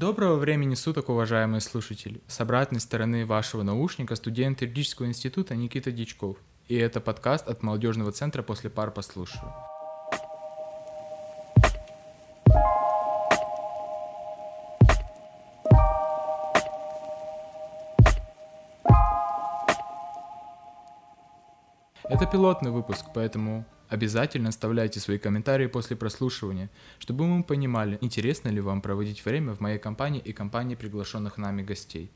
Доброго времени суток, уважаемые слушатели. С обратной стороны вашего наушника студент юридического института Никита Дичков. И это подкаст от молодежного центра «После пар послушаю». Это пилотный выпуск, поэтому обязательно оставляйте свои комментарии после прослушивания, чтобы мы понимали, интересно ли вам проводить время в моей компании и компании приглашенных нами гостей.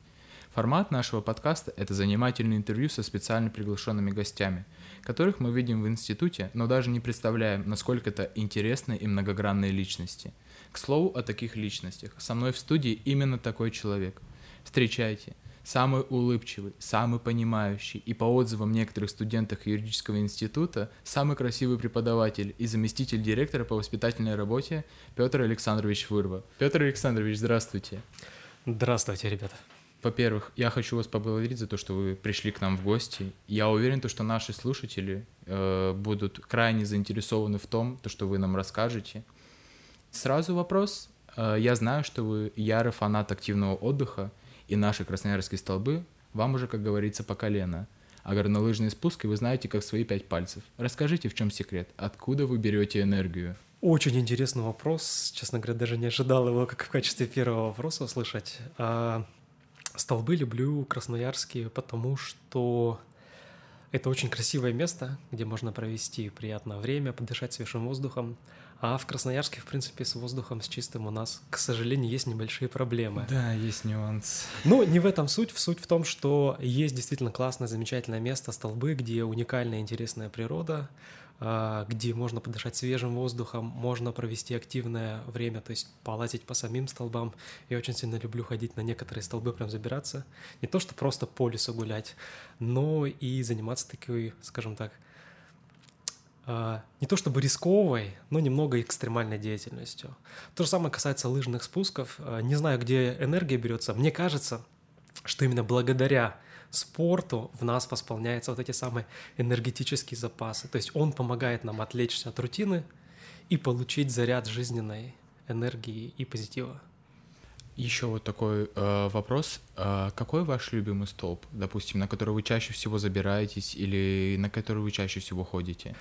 Формат нашего подкаста – это занимательные интервью со специально приглашенными гостями, которых мы видим в институте, но даже не представляем, насколько это интересные и многогранные личности. К слову о таких личностях, со мной в студии именно такой человек. Встречайте – самый улыбчивый, самый понимающий и по отзывам некоторых студентов юридического института самый красивый преподаватель и заместитель директора по воспитательной работе Петр Александрович Вырва. Петр Александрович, здравствуйте. Здравствуйте, ребята. Во-первых, я хочу вас поблагодарить за то, что вы пришли к нам в гости. Я уверен, то, что наши слушатели э, будут крайне заинтересованы в том, то, что вы нам расскажете. Сразу вопрос. Э, я знаю, что вы ярый фанат активного отдыха, и наши красноярские столбы вам уже, как говорится, по колено. А горнолыжные спуски вы знаете как свои пять пальцев. Расскажите, в чем секрет? Откуда вы берете энергию? Очень интересный вопрос. Честно говоря, даже не ожидал его как в качестве первого вопроса услышать. А, столбы люблю красноярские, потому что это очень красивое место, где можно провести приятное время, подышать свежим воздухом. А в Красноярске, в принципе, с воздухом, с чистым у нас, к сожалению, есть небольшие проблемы. Да, есть нюанс. Ну, не в этом суть. Суть в том, что есть действительно классное, замечательное место, столбы, где уникальная, интересная природа, а, где можно подышать свежим воздухом, можно провести активное время, то есть полазить по самим столбам. Я очень сильно люблю ходить на некоторые столбы, прям забираться. Не то, что просто по лесу гулять, но и заниматься такой, скажем так, не то чтобы рисковой, но немного экстремальной деятельностью. То же самое касается лыжных спусков. А, не знаю, где энергия берется. Мне кажется, что именно благодаря спорту в нас восполняются вот эти самые энергетические запасы. То есть он помогает нам отвлечься от рутины и получить заряд жизненной энергии и позитива. Еще вот такой э, вопрос. Э, какой ваш любимый столб, допустим, на который вы чаще всего забираетесь или на который вы чаще всего ходите?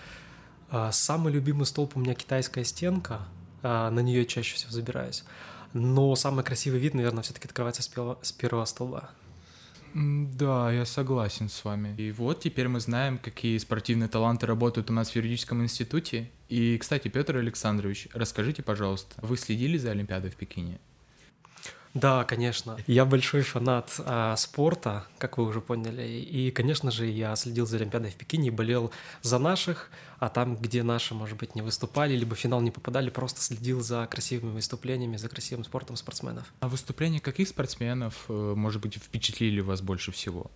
А, самый любимый столб у меня китайская стенка, а, на нее чаще всего забираюсь. Но самый красивый вид, наверное, все-таки открывается с первого, с первого столба. Да, я согласен с вами. И вот теперь мы знаем, какие спортивные таланты работают у нас в юридическом институте. И, кстати, Петр Александрович, расскажите, пожалуйста, вы следили за Олимпиадой в Пекине? Да, конечно. Я большой фанат а, спорта, как вы уже поняли. И, конечно же, я следил за Олимпиадой в Пекине и болел за наших, а там, где наши, может быть, не выступали, либо в финал не попадали, просто следил за красивыми выступлениями, за красивым спортом спортсменов. А выступления каких спортсменов, э, может быть, впечатлили вас больше всего?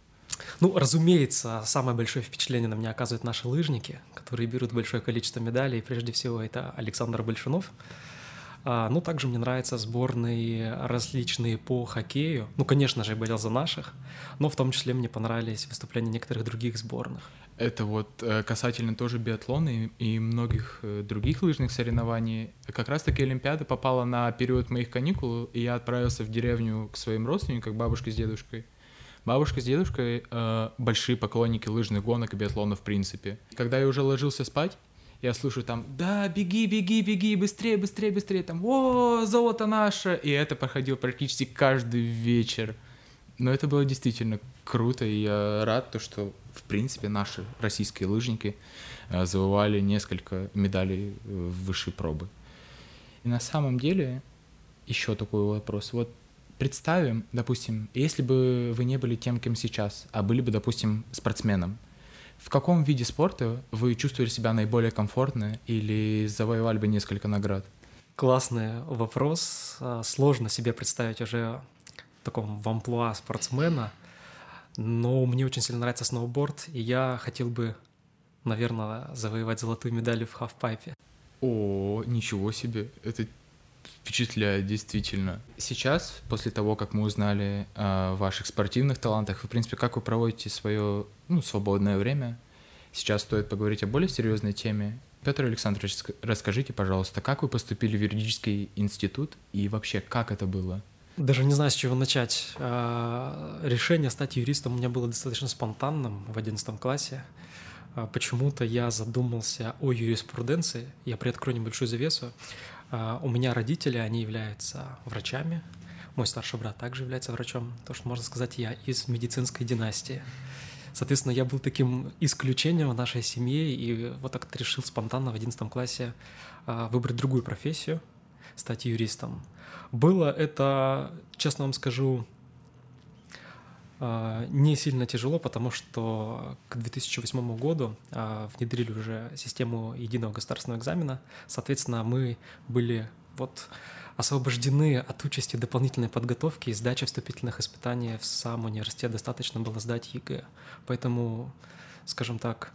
Ну, разумеется, самое большое впечатление на меня оказывают наши лыжники, которые берут большое количество медалей. Прежде всего, это Александр Большунов, а, ну, также мне нравятся сборные различные по хоккею. Ну, конечно же, я болел за наших, но в том числе мне понравились выступления некоторых других сборных. Это вот э, касательно тоже биатлона и, и многих э, других лыжных соревнований. Как раз-таки Олимпиада попала на период моих каникул, и я отправился в деревню к своим родственникам, к бабушке с дедушкой. Бабушка с дедушкой э, большие поклонники лыжных гонок и биатлона в принципе. Когда я уже ложился спать, я слушаю там, да, беги, беги, беги, быстрее, быстрее, быстрее, там, о, золото наше, и это проходило практически каждый вечер. Но это было действительно круто, и я рад, то, что, в принципе, наши российские лыжники э, завоевали несколько медалей э, в высшей пробы. И на самом деле, еще такой вопрос. Вот представим, допустим, если бы вы не были тем, кем сейчас, а были бы, допустим, спортсменом, в каком виде спорта вы чувствовали себя наиболее комфортно или завоевали бы несколько наград? Классный вопрос. А, сложно себе представить уже в таком в амплуа спортсмена, но мне очень сильно нравится сноуборд, и я хотел бы, наверное, завоевать золотую медаль в хавпайпе. О, ничего себе, это впечатляет, действительно. Сейчас, после того, как мы узнали о ваших спортивных талантах, в принципе, как вы проводите свое ну, свободное время? Сейчас стоит поговорить о более серьезной теме. Петр Александрович, расскажите, пожалуйста, как вы поступили в юридический институт и вообще, как это было? Даже не знаю, с чего начать. А, решение стать юристом у меня было достаточно спонтанным в 11 классе. А, почему-то я задумался о юриспруденции. Я приоткрою небольшую завесу. А, у меня родители, они являются врачами. Мой старший брат также является врачом. То, что можно сказать, я из медицинской династии. Соответственно, я был таким исключением в нашей семье, и вот так решил спонтанно в 11 классе выбрать другую профессию, стать юристом. Было это, честно вам скажу, а, не сильно тяжело, потому что к 2008 году а, внедрили уже систему единого государственного экзамена. Соответственно, мы были вот освобождены от участи дополнительной подготовки и сдачи вступительных испытаний в сам университет. Достаточно было сдать ЕГЭ. Поэтому, скажем так,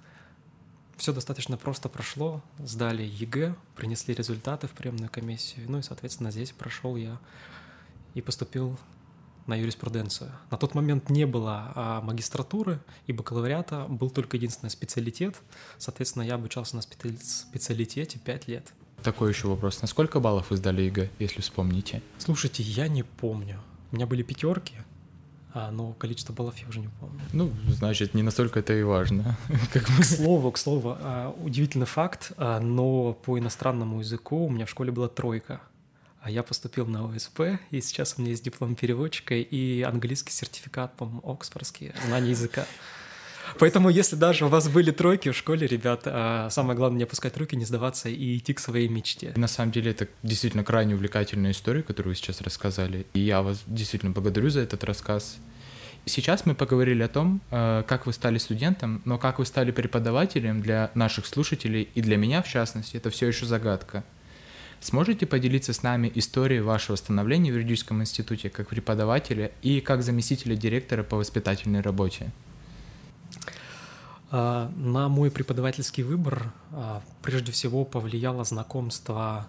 все достаточно просто прошло. Сдали ЕГЭ, принесли результаты в приемную комиссию. Ну и, соответственно, здесь прошел я и поступил на юриспруденцию. На тот момент не было а, магистратуры и бакалавриата, был только единственный специалитет. Соответственно, я обучался на специалитете 5 лет. Такой еще вопрос. На сколько баллов вы сдали ЕГЭ, если вспомните? Слушайте, я не помню. У меня были пятерки, а, но количество баллов я уже не помню. Ну, значит, не настолько это и важно. К слову, к слову, а, удивительный факт, но по иностранному языку у меня в школе была тройка. А я поступил на ОСП, и сейчас у меня есть диплом переводчика и английский сертификат, по-моему, оксфордский, знание языка. Поэтому, если даже у вас были тройки в школе, ребят, самое главное не опускать руки, не сдаваться и идти к своей мечте. На самом деле, это действительно крайне увлекательная история, которую вы сейчас рассказали. И я вас действительно благодарю за этот рассказ. Сейчас мы поговорили о том, э, как вы стали студентом, но как вы стали преподавателем для наших слушателей и для меня, в частности, это все еще загадка. Сможете поделиться с нами историей вашего становления в юридическом институте как преподавателя и как заместителя директора по воспитательной работе? А, на мой преподавательский выбор а, прежде всего повлияло знакомство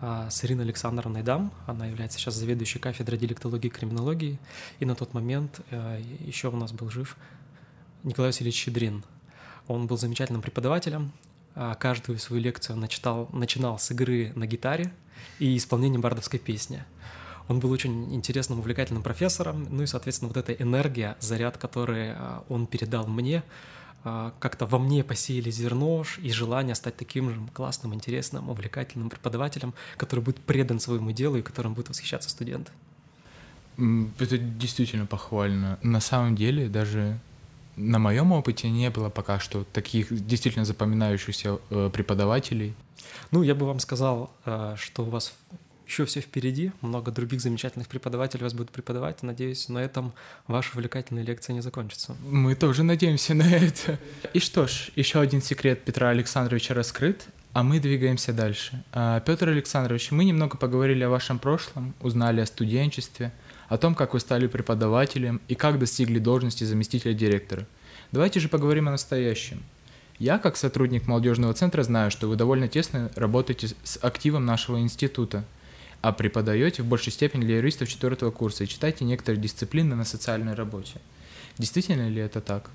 а, с Ириной Александровной Дам. Она является сейчас заведующей кафедрой диалектологии и криминологии. И на тот момент э, еще у нас был жив Николай Васильевич Щедрин. Он был замечательным преподавателем. А, каждую свою лекцию начитал, начинал с игры на гитаре и исполнения бардовской песни. Он был очень интересным, увлекательным профессором, ну и, соответственно, вот эта энергия, заряд, который а, он передал мне, а, как-то во мне посеяли зерно и желание стать таким же классным, интересным, увлекательным преподавателем, который будет предан своему делу и которым будут восхищаться студенты. Это действительно похвально. На самом деле, даже на моем опыте не было пока что таких действительно запоминающихся э, преподавателей. Ну, я бы вам сказал, э, что у вас еще все впереди, много других замечательных преподавателей вас будут преподавать. Надеюсь, на этом ваша увлекательная лекция не закончится. Мы тоже надеемся на это. И что ж, еще один секрет Петра Александровича раскрыт, а мы двигаемся дальше. А, Петр Александрович, мы немного поговорили о вашем прошлом, узнали о студенчестве, о том, как вы стали преподавателем и как достигли должности заместителя директора. Давайте же поговорим о настоящем. Я, как сотрудник молодежного центра, знаю, что вы довольно тесно работаете с активом нашего института – а преподаете в большей степени для юристов четвертого курса и читаете некоторые дисциплины на социальной работе. Действительно ли это так?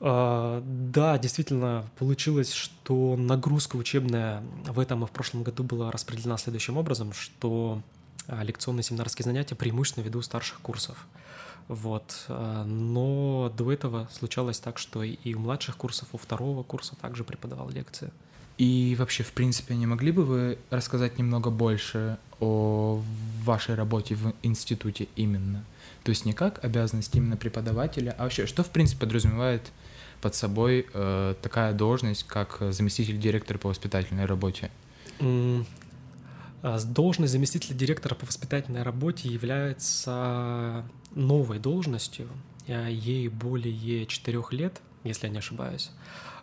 А, да, действительно получилось, что нагрузка учебная в этом и в прошлом году была распределена следующим образом, что лекционные семинарские занятия преимущественно веду старших курсов. Вот. А, но до этого случалось так, что и у младших курсов, у второго курса также преподавал лекции. И вообще, в принципе, не могли бы вы рассказать немного больше о вашей работе в институте именно? То есть не как обязанность именно преподавателя, а вообще, что, в принципе, подразумевает под собой э, такая должность, как заместитель директора по воспитательной работе? Mm. Должность заместителя директора по воспитательной работе является новой должностью. Ей более четырех лет, если я не ошибаюсь.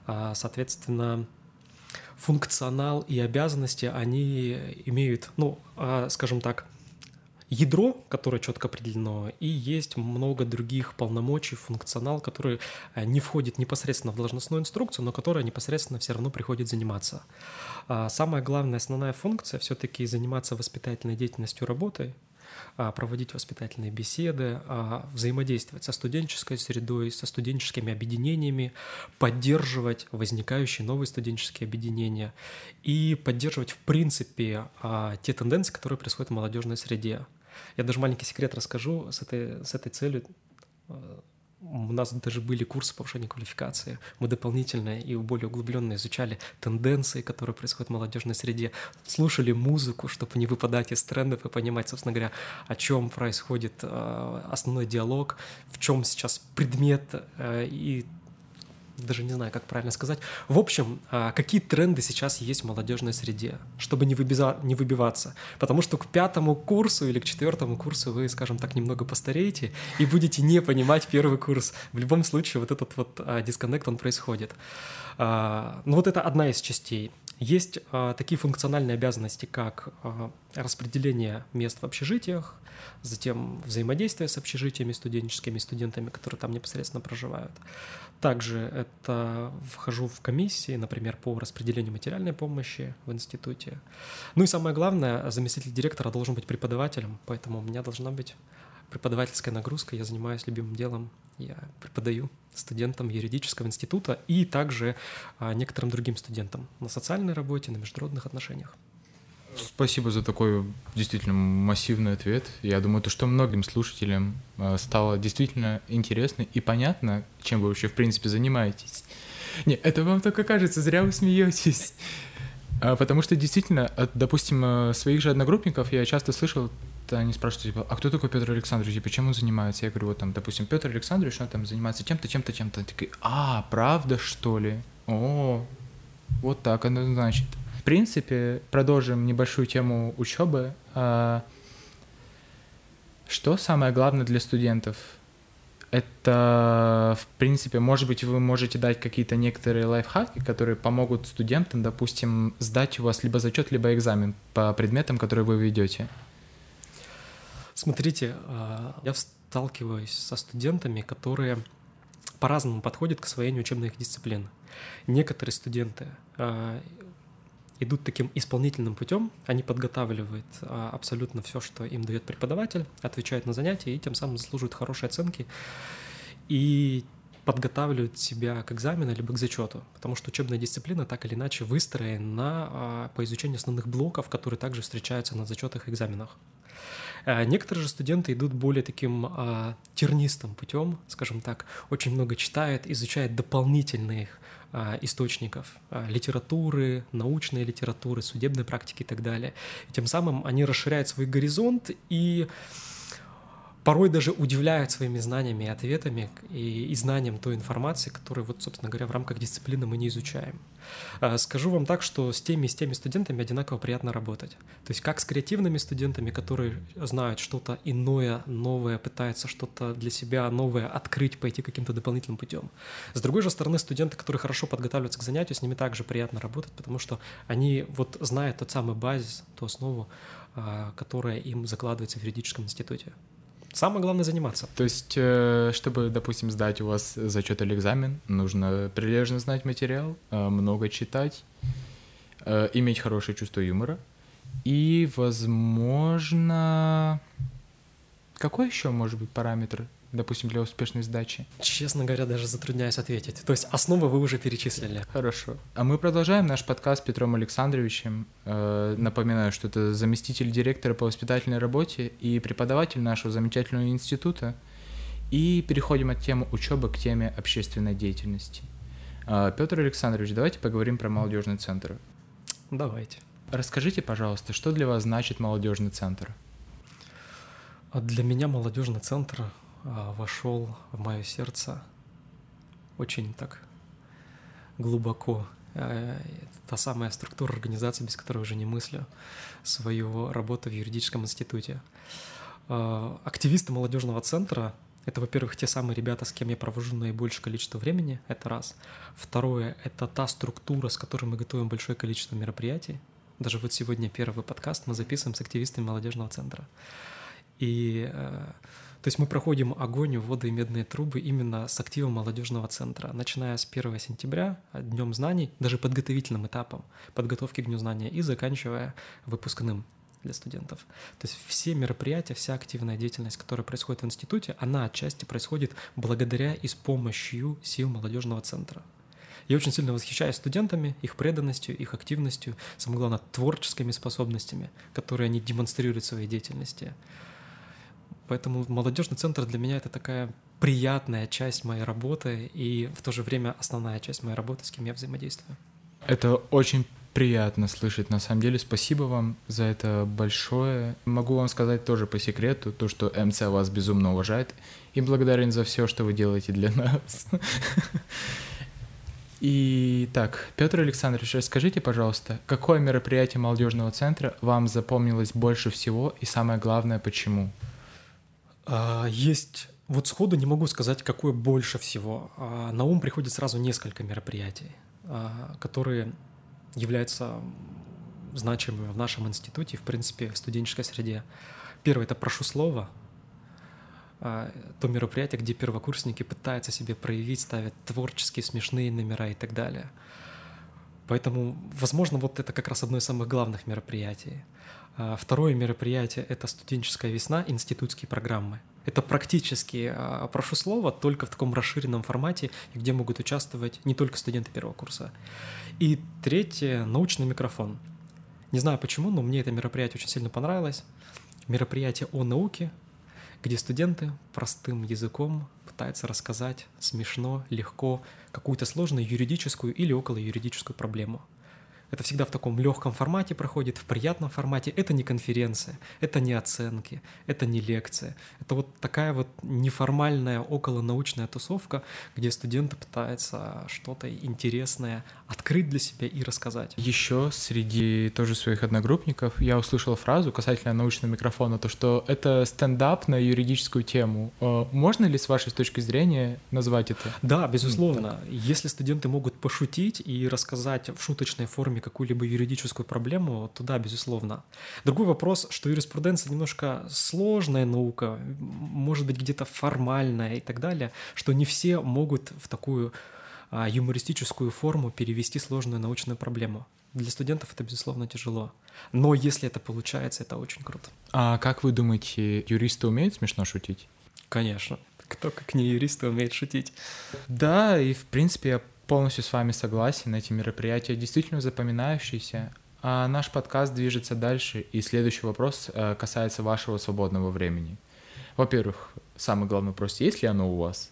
А, соответственно, функционал и обязанности, они имеют, ну, а, скажем так, ядро, которое четко определено, и есть много других полномочий, функционал, который э, не входит непосредственно в должностную инструкцию, но которая непосредственно все равно приходит заниматься. А самая главная основная функция все-таки заниматься воспитательной деятельностью работой, а, проводить воспитательные беседы, а, взаимодействовать со студенческой средой, со студенческими объединениями, поддерживать возникающие новые студенческие объединения и поддерживать, в принципе, те тенденции, которые происходят в молодежной среде. Я даже маленький секрет расскажу с этой, с этой целью у нас даже были курсы повышения квалификации. Мы дополнительно и более углубленно изучали тенденции, которые происходят в молодежной среде, слушали музыку, чтобы не выпадать из трендов и понимать, собственно говоря, о чем происходит э, основной диалог, в чем сейчас предмет э, и даже не знаю, как правильно сказать. В общем, а, какие тренды сейчас есть в молодежной среде, чтобы не, выбиза, не выбиваться. Потому что к пятому курсу или к четвертому курсу вы, скажем так, немного постареете и будете не понимать первый курс. В любом случае вот этот вот а, дисконнект, он происходит. А, ну вот это одна из частей. Есть такие функциональные обязанности, как распределение мест в общежитиях, затем взаимодействие с общежитиями студенческими, студентами, которые там непосредственно проживают. Также это вхожу в комиссии, например, по распределению материальной помощи в институте. Ну и самое главное, заместитель директора должен быть преподавателем, поэтому у меня должна быть преподавательская нагрузка, я занимаюсь любимым делом, я преподаю студентам юридического института и также а, некоторым другим студентам на социальной работе, на международных отношениях. Спасибо за такой действительно массивный ответ. Я думаю, то, что многим слушателям э, стало действительно интересно и понятно, чем вы вообще в принципе занимаетесь. Не, это вам только кажется, зря вы смеетесь. А, потому что действительно, от, допустим, своих же одногруппников я часто слышал, они спрашивают, типа, а кто такой Петр Александрович, типа, чем он занимается? Я говорю, вот там, допустим, Петр Александрович, он там занимается тем-то, чем-то, чем-то. Такие, а, правда, что ли? О, вот так оно значит. В принципе, продолжим небольшую тему учебы. А, что самое главное для студентов? Это, в принципе, может быть, вы можете дать какие-то некоторые лайфхаки, которые помогут студентам, допустим, сдать у вас либо зачет, либо экзамен по предметам, которые вы ведете. Смотрите, а, я сталкиваюсь со студентами, которые по-разному подходят к освоению учебных дисциплин. Некоторые студенты а, идут таким исполнительным путем, они подготавливают а, абсолютно все, что им дает преподаватель, отвечают на занятия и тем самым заслуживают хорошие оценки и подготавливают себя к экзамену либо к зачету, потому что учебная дисциплина так или иначе выстроена по изучению основных блоков, которые также встречаются на зачетах и экзаменах. А, некоторые же студенты идут более таким а, тернистым путем, скажем так, очень много читают, изучают дополнительных а, источников а, литературы, научной литературы, судебной практики и так далее. И тем самым они расширяют свой горизонт и порой даже удивляют своими знаниями и ответами и, и знанием той информации, которую, вот, собственно говоря, в рамках дисциплины мы не изучаем. А, скажу вам так, что с теми и с теми студентами одинаково приятно работать. То есть как с креативными студентами, которые знают что-то иное, новое, пытаются что-то для себя новое открыть, пойти каким-то дополнительным путем. С другой же стороны, студенты, которые хорошо подготавливаются к занятию, с ними также приятно работать, потому что они вот знают тот самый базис, ту основу, а, которая им закладывается в юридическом институте. Самое главное заниматься. То есть, э, чтобы, допустим, сдать у вас зачет или экзамен, нужно прилежно знать материал, э, много читать, э, иметь хорошее чувство юмора и, возможно, какой еще может быть параметр допустим, для успешной сдачи? Честно говоря, даже затрудняюсь ответить. То есть основы вы уже перечислили. Хорошо. А мы продолжаем наш подкаст с Петром Александровичем. Э, напоминаю, что это заместитель директора по воспитательной работе и преподаватель нашего замечательного института. И переходим от темы учебы к теме общественной деятельности. Э, Петр Александрович, давайте поговорим про молодежный центр. Давайте. Расскажите, пожалуйста, что для вас значит молодежный центр? А для меня молодежный центр вошел в мое сердце очень так глубоко. А, это та самая структура организации, без которой уже не мыслю свою работу в юридическом институте. А, активисты молодежного центра — это, во-первых, те самые ребята, с кем я провожу наибольшее количество времени, это раз. Второе — это та структура, с которой мы готовим большое количество мероприятий. Даже вот сегодня первый подкаст мы записываем с активистами молодежного центра. И то есть мы проходим огонь, воды и медные трубы именно с активом молодежного центра, начиная с 1 сентября, Днем знаний, даже подготовительным этапом подготовки к Дню знания и заканчивая выпускным для студентов. То есть все мероприятия, вся активная деятельность, которая происходит в институте, она отчасти происходит благодаря и с помощью сил молодежного центра. Я очень сильно восхищаюсь студентами, их преданностью, их активностью, самое главное, творческими способностями, которые они демонстрируют в своей деятельности. Поэтому молодежный центр для меня это такая приятная часть моей работы и в то же время основная часть моей работы, с кем я взаимодействую. Это очень приятно слышать. На самом деле, спасибо вам за это большое. Могу вам сказать тоже по секрету, то, что МЦ вас безумно уважает и благодарен за все, что вы делаете для нас. И так, Петр Александрович, расскажите, пожалуйста, какое мероприятие молодежного центра вам запомнилось больше всего и самое главное, почему? А, есть вот сходу не могу сказать, какое больше всего. А, на ум приходит сразу несколько мероприятий, а, которые являются значимыми в нашем институте, в принципе, в студенческой среде. Первое — это «Прошу слова», то мероприятие, где первокурсники пытаются себе проявить, ставят творческие, смешные номера и так далее. Поэтому, возможно, вот это как раз одно из самых главных мероприятий. А, второе мероприятие — это студенческая весна, институтские программы. Это практически, а, прошу слова, только в таком расширенном формате, где могут участвовать не только студенты первого курса. И третье — научный микрофон. Не знаю почему, но мне это мероприятие очень сильно понравилось. Мероприятие о науке, где студенты простым языком пытаются рассказать смешно, легко какую-то сложную юридическую или около юридическую проблему. Это всегда в таком легком формате проходит, в приятном формате. Это не конференция, это не оценки, это не лекция. Это вот такая вот неформальная околонаучная тусовка, где студенты пытаются что-то интересное открыть для себя и рассказать. Еще среди тоже своих одногруппников я услышал фразу касательно научного микрофона, то что это стендап на юридическую тему. Э, можно ли с вашей точки зрения назвать это? Да, безусловно. Если студенты могут пошутить и рассказать в шуточной форме какую-либо юридическую проблему, то да, безусловно. Другой вопрос, что юриспруденция немножко сложная наука, может быть где-то формальная и так далее, что не все могут в такую а, юмористическую форму перевести сложную научную проблему. Для студентов это, безусловно, тяжело. Но если это получается, это очень круто. А как вы думаете, юристы умеют смешно шутить? Конечно. Кто, как не юристы, умеет шутить? Да, и в принципе я полностью с вами согласен. Эти мероприятия действительно запоминающиеся. А наш подкаст движется дальше, и следующий вопрос э, касается вашего свободного времени. Во-первых, самый главный вопрос, есть ли оно у вас?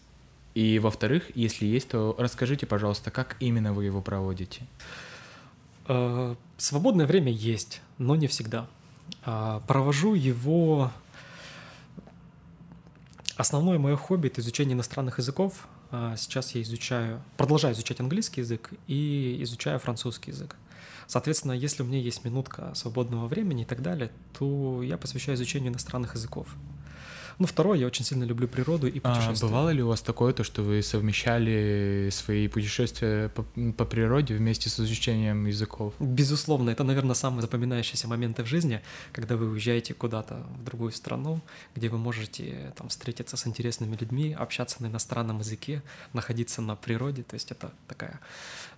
И во-вторых, если есть, то расскажите, пожалуйста, как именно вы его проводите? Э, свободное время есть, но не всегда. А, провожу его... Основное мое хобби — это изучение иностранных языков, сейчас я изучаю, продолжаю изучать английский язык и изучаю французский язык. Соответственно, если у меня есть минутка свободного времени и так далее, то я посвящаю изучению иностранных языков. Ну, второе, я очень сильно люблю природу и а путешествия. А бывало ли у вас такое, то, что вы совмещали свои путешествия по, по природе вместе с изучением языков? Безусловно, это, наверное, самые запоминающиеся моменты в жизни, когда вы уезжаете куда-то в другую страну, где вы можете там встретиться с интересными людьми, общаться на иностранном языке, находиться на природе. То есть это такая,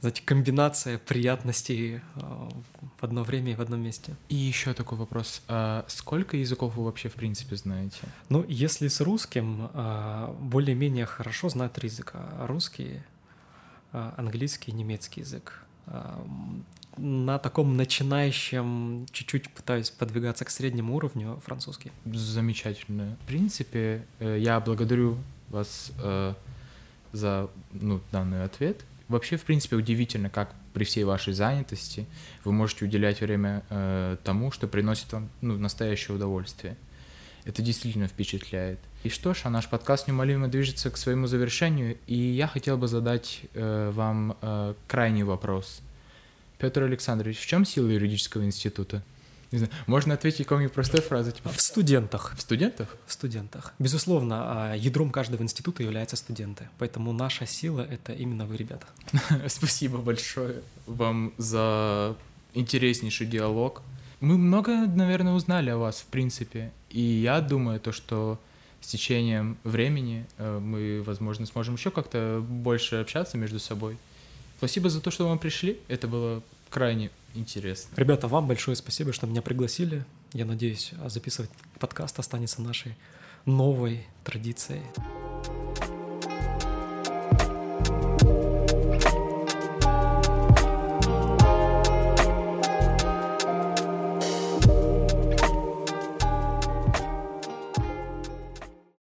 знаете, комбинация приятностей э, в одно время и в одном месте. И еще такой вопрос. А сколько языков вы вообще в принципе знаете? Ну, если с русским, а, более-менее хорошо знаю три языка. Русский, а, английский, немецкий язык. А, на таком начинающем чуть-чуть пытаюсь подвигаться к среднему уровню французский. Замечательно. В принципе, э, я благодарю вас э, за ну, данный ответ. Вообще, в принципе, удивительно, как при всей вашей занятости вы можете уделять время э, тому, что приносит вам ну, настоящее удовольствие. Это действительно впечатляет. И что ж, а наш подкаст неумолимо движется к своему завершению, и я хотел бы задать э, вам э, крайний вопрос. Петр Александрович, в чем сила юридического института? Не знаю, можно ответить какой-нибудь простой фразой? Типа... В студентах. В студентах? В студентах. Безусловно, а ядром каждого института являются студенты. Поэтому наша сила — это именно вы, ребята. Спасибо большое вам за интереснейший диалог. Мы много, наверное, узнали о вас, в принципе. И я думаю, то, что с течением времени э, мы, возможно, сможем еще как-то больше общаться между собой. Спасибо за то, что вы пришли. Это было крайне интересно. Ребята, вам большое спасибо, что меня пригласили. Я надеюсь, записывать подкаст останется нашей новой традицией.